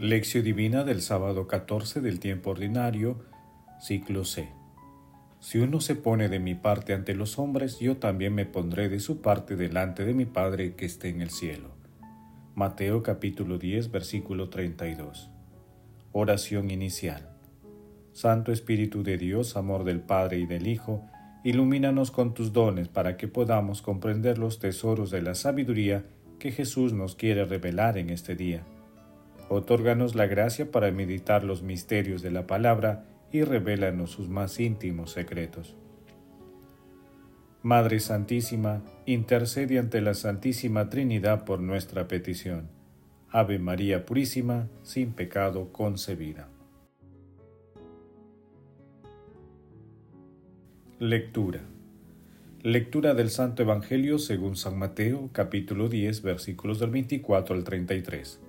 Lección Divina del sábado 14 del tiempo ordinario, ciclo C. Si uno se pone de mi parte ante los hombres, yo también me pondré de su parte delante de mi Padre que esté en el cielo. Mateo capítulo 10 versículo 32. Oración inicial. Santo Espíritu de Dios, amor del Padre y del Hijo, ilumínanos con tus dones para que podamos comprender los tesoros de la sabiduría que Jesús nos quiere revelar en este día. Otórganos la gracia para meditar los misterios de la palabra y revélanos sus más íntimos secretos. Madre Santísima, intercede ante la Santísima Trinidad por nuestra petición. Ave María Purísima, sin pecado concebida. Lectura. Lectura del Santo Evangelio según San Mateo, capítulo 10, versículos del 24 al 33.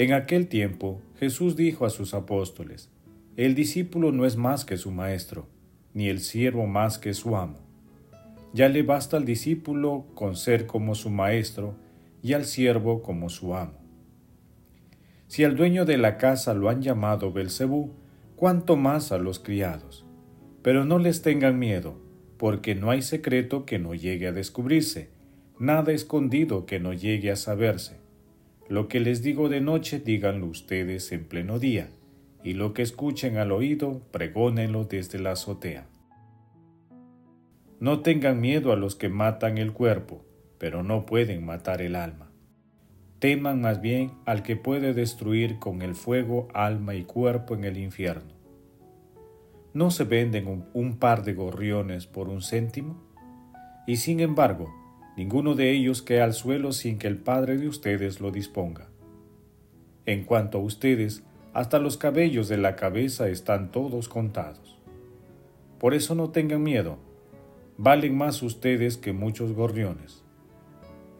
En aquel tiempo Jesús dijo a sus apóstoles, El discípulo no es más que su maestro, ni el siervo más que su amo. Ya le basta al discípulo con ser como su maestro y al siervo como su amo. Si al dueño de la casa lo han llamado Belcebú, cuánto más a los criados pero no les tengan miedo, porque no hay secreto que no llegue a descubrirse, nada escondido que no llegue a saberse. Lo que les digo de noche, díganlo ustedes en pleno día, y lo que escuchen al oído, pregónenlo desde la azotea. No tengan miedo a los que matan el cuerpo, pero no pueden matar el alma. Teman más bien al que puede destruir con el fuego alma y cuerpo en el infierno. ¿No se venden un, par de gorriones por un céntimo? Y sin embargo, ninguno de ellos cae al suelo sin que el Padre de ustedes lo disponga. En cuanto a ustedes, hasta los cabellos de la cabeza están todos contados. Por eso no tengan miedo, valen más ustedes que muchos gorriones.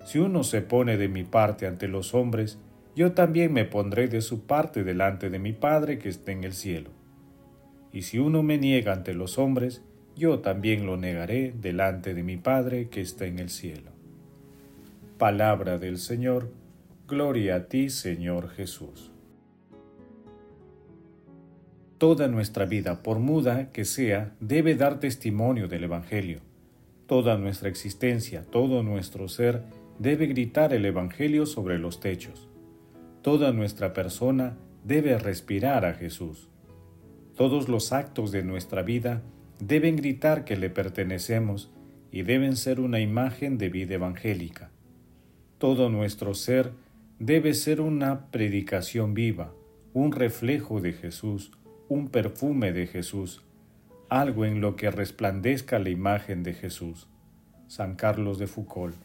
Si uno se pone de mi parte ante los hombres, yo también me pondré de su parte delante de mi Padre que está en el cielo y si uno me niega ante los hombres, yo también lo negaré delante de mi Padre que está en el cielo. Palabra del Señor, gloria a ti Señor Jesús. Toda nuestra vida, por muda que sea, debe dar testimonio del Evangelio. Toda nuestra existencia, todo nuestro ser, debe gritar el Evangelio sobre los techos. Toda nuestra persona debe respirar a Jesús. Todos los actos de nuestra vida deben gritar que le pertenecemos y deben ser una imagen de vida evangélica. Todo nuestro ser debe ser una predicación viva, un reflejo de Jesús, un perfume de Jesús, algo en lo que resplandezca la imagen de Jesús. San Carlos de Foucault.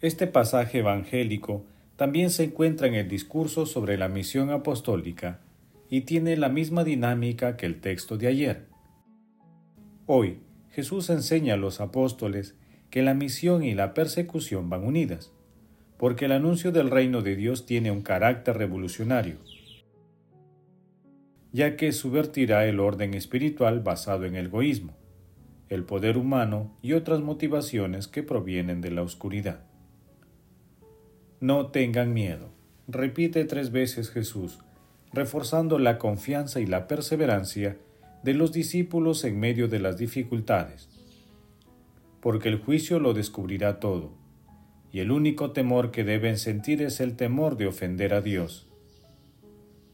Este pasaje evangélico también se encuentra en el discurso sobre la misión apostólica y tiene la misma dinámica que el texto de ayer. Hoy, Jesús enseña a los apóstoles que la misión y la persecución van unidas, porque el anuncio del reino de Dios tiene un carácter revolucionario, ya que subvertirá el orden espiritual basado en el egoísmo, el poder humano y otras motivaciones que provienen de la oscuridad. No tengan miedo, repite tres veces Jesús, reforzando la confianza y la perseverancia de los discípulos en medio de las dificultades. Porque el juicio lo descubrirá todo, y el único temor que deben sentir es el temor de ofender a Dios.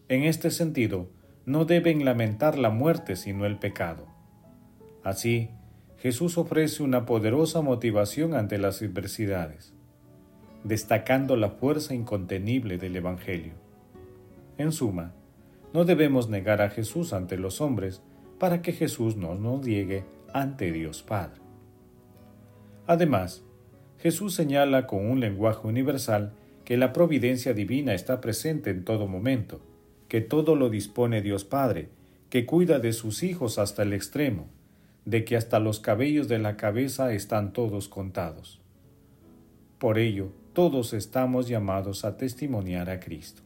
En este sentido, no deben lamentar la muerte sino el pecado. Así, Jesús ofrece una poderosa motivación ante las adversidades, destacando la fuerza incontenible del Evangelio. En suma, no debemos negar a Jesús ante los hombres para que Jesús no nos niegue ante Dios Padre. Además, Jesús señala con un lenguaje universal que la providencia divina está presente en todo momento, que todo lo dispone Dios Padre, que cuida de sus hijos hasta el extremo, de que hasta los cabellos de la cabeza están todos contados. Por ello, todos estamos llamados a testimoniar a Cristo.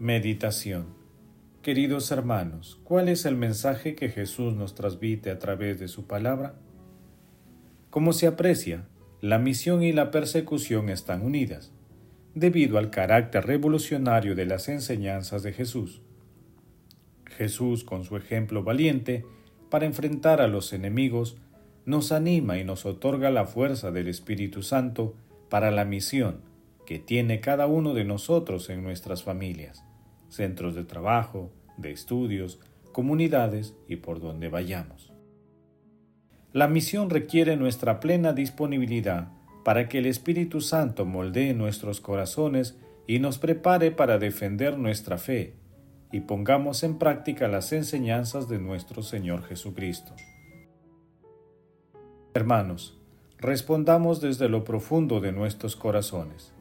Meditación Queridos hermanos, ¿cuál es el mensaje que Jesús nos transmite a través de su palabra? Como se aprecia, la misión y la persecución están unidas, debido al carácter revolucionario de las enseñanzas de Jesús. Jesús, con su ejemplo valiente, para enfrentar a los enemigos, nos anima y nos otorga la fuerza del Espíritu Santo para la misión que tiene cada uno de nosotros en nuestras familias, centros de trabajo, de estudios, comunidades y por donde vayamos. La misión requiere nuestra plena disponibilidad para que el Espíritu Santo moldee nuestros corazones y nos prepare para defender nuestra fe y pongamos en práctica las enseñanzas de nuestro Señor Jesucristo. Hermanos, respondamos desde lo profundo de nuestros corazones.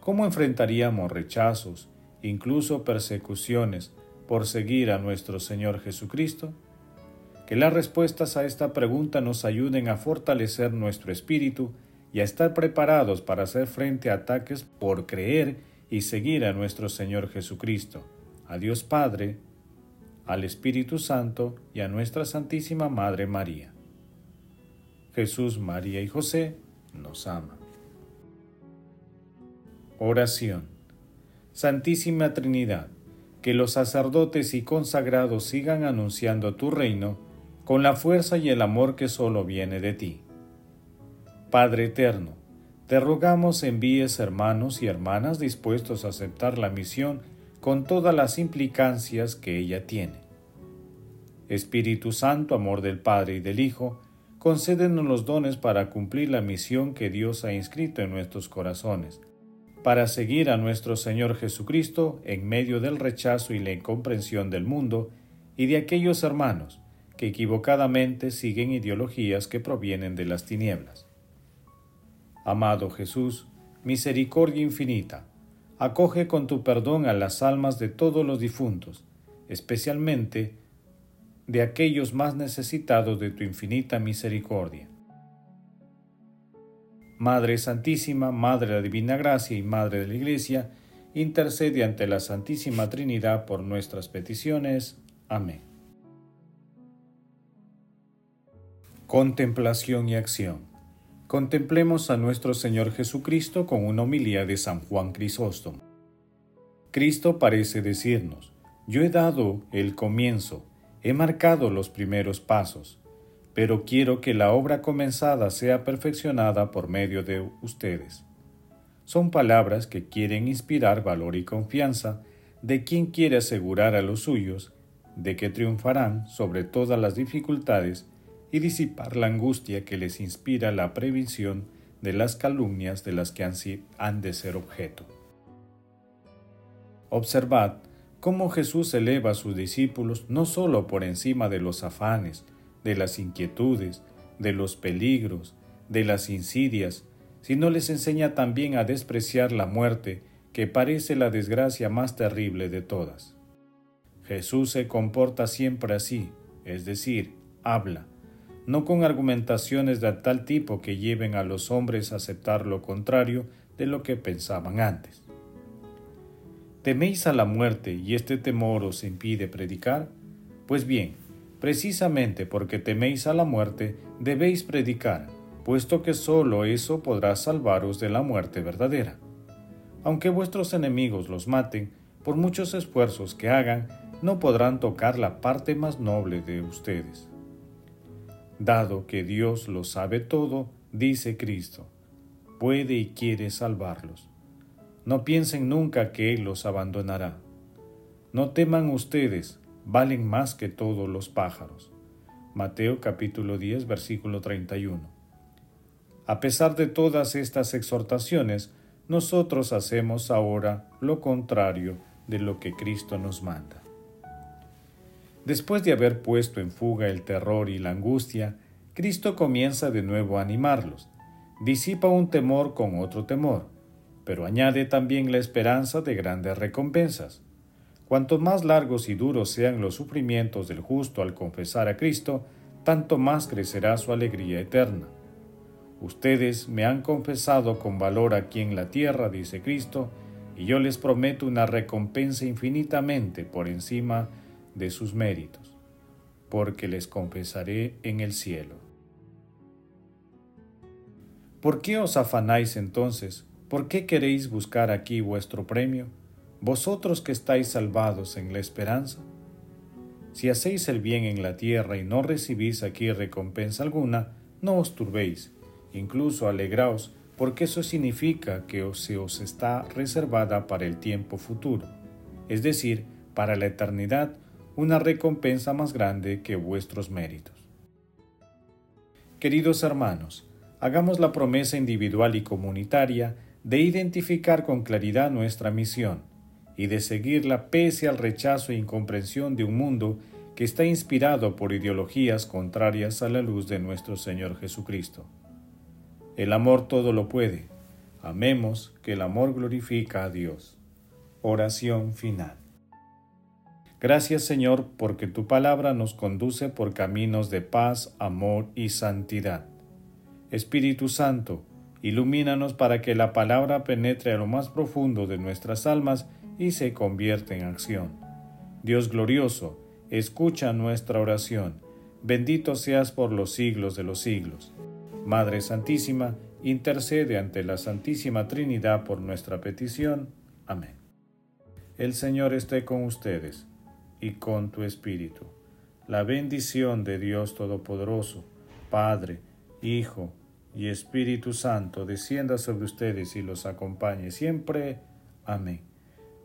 ¿Cómo enfrentaríamos rechazos, incluso persecuciones, por seguir a nuestro Señor Jesucristo? Que las respuestas a esta pregunta nos ayuden a fortalecer nuestro espíritu y a estar preparados para hacer frente a ataques por creer y seguir a nuestro Señor Jesucristo, a Dios Padre, al Espíritu Santo y a nuestra Santísima Madre María. Jesús, María y José nos aman. Oración. Santísima Trinidad, que los sacerdotes y consagrados sigan anunciando tu reino con la fuerza y el amor que solo viene de ti. Padre eterno, te rogamos envíes hermanos y hermanas dispuestos a aceptar la misión con todas las implicancias que ella tiene. Espíritu Santo, amor del Padre y del Hijo, concédenos los dones para cumplir la misión que Dios ha inscrito en nuestros corazones, para seguir a nuestro Señor Jesucristo en medio del rechazo y la incomprensión del mundo y de aquellos hermanos que equivocadamente siguen ideologías que provienen de las tinieblas. Amado Jesús, misericordia infinita, acoge con tu perdón a las almas de todos los difuntos, especialmente de aquellos más necesitados de tu infinita misericordia. Madre Santísima, Madre de la Divina Gracia y Madre de la Iglesia, intercede ante la Santísima Trinidad por nuestras peticiones. Amén. Contemplación y acción. Contemplemos a nuestro Señor Jesucristo con una homilía de San Juan Crisóstomo. Cristo parece decirnos, yo he dado el comienzo, He marcado los primeros pasos, pero quiero que la obra comenzada sea perfeccionada por medio de ustedes. Son palabras que quieren inspirar valor y confianza de quien quiere asegurar a los suyos de que triunfarán sobre todas las dificultades y disipar la angustia que les inspira la previsión de las calumnias de las que han, han de ser objeto. Observad cómo Jesús eleva a sus discípulos no sólo por encima de los afanes, de las inquietudes, de los peligros, de las insidias, sino les enseña también a despreciar la muerte, que parece la desgracia más terrible de todas. Jesús se comporta siempre así, es decir, habla, no con argumentaciones de tal tipo que lleven a los hombres a aceptar lo contrario de lo que pensaban antes. ¿Teméis a la muerte y este temor os impide predicar? Pues bien, precisamente porque teméis a la muerte, debéis predicar, puesto que sólo eso podrá salvaros de la muerte verdadera. Aunque vuestros enemigos los maten, por muchos esfuerzos que hagan, no podrán tocar la parte más noble de ustedes. Dado que Dios lo sabe todo, dice Cristo, puede y quiere salvarlos. No piensen nunca que Él los abandonará. No teman ustedes, valen más que todos los pájaros. Mateo capítulo 10 versículo 31. A pesar de todas estas exhortaciones, nosotros hacemos ahora lo contrario de lo que Cristo nos manda. Después de haber puesto en fuga el terror y la angustia, Cristo comienza de nuevo a animarlos. Disipa un temor con otro temor pero añade también la esperanza de grandes recompensas. Cuanto más largos y duros sean los sufrimientos del justo al confesar a Cristo, tanto más crecerá su alegría eterna. Ustedes me han confesado con valor aquí en la tierra, dice Cristo, y yo les prometo una recompensa infinitamente por encima de sus méritos, porque les confesaré en el cielo. ¿Por qué os afanáis entonces? ¿Por qué queréis buscar aquí vuestro premio? Vosotros que estáis salvados en la esperanza. Si hacéis el bien en la tierra y no recibís aquí recompensa alguna, no os turbéis, incluso alegraos, porque eso significa que se os está reservada para el tiempo futuro, es decir, para la eternidad, una recompensa más grande que vuestros méritos. Queridos hermanos, hagamos la promesa individual y comunitaria de identificar con claridad nuestra misión y de seguirla pese al rechazo e incomprensión de un mundo que está inspirado por ideologías contrarias a la luz de nuestro Señor Jesucristo. El amor todo lo puede. Amemos que el amor glorifica a Dios. Oración final. Gracias Señor porque tu palabra nos conduce por caminos de paz, amor y santidad. Espíritu Santo, ilumínanos para que la palabra penetre a lo más profundo de nuestras almas y se convierta en acción. Dios glorioso, escucha nuestra oración. Bendito seas por los siglos de los siglos. Madre Santísima, intercede ante la Santísima Trinidad por nuestra petición. Amén. El Señor esté con ustedes y con tu espíritu. La bendición de Dios Todopoderoso, Padre, Hijo y Espíritu Santo, descienda sobre ustedes y los acompañe siempre. Amén.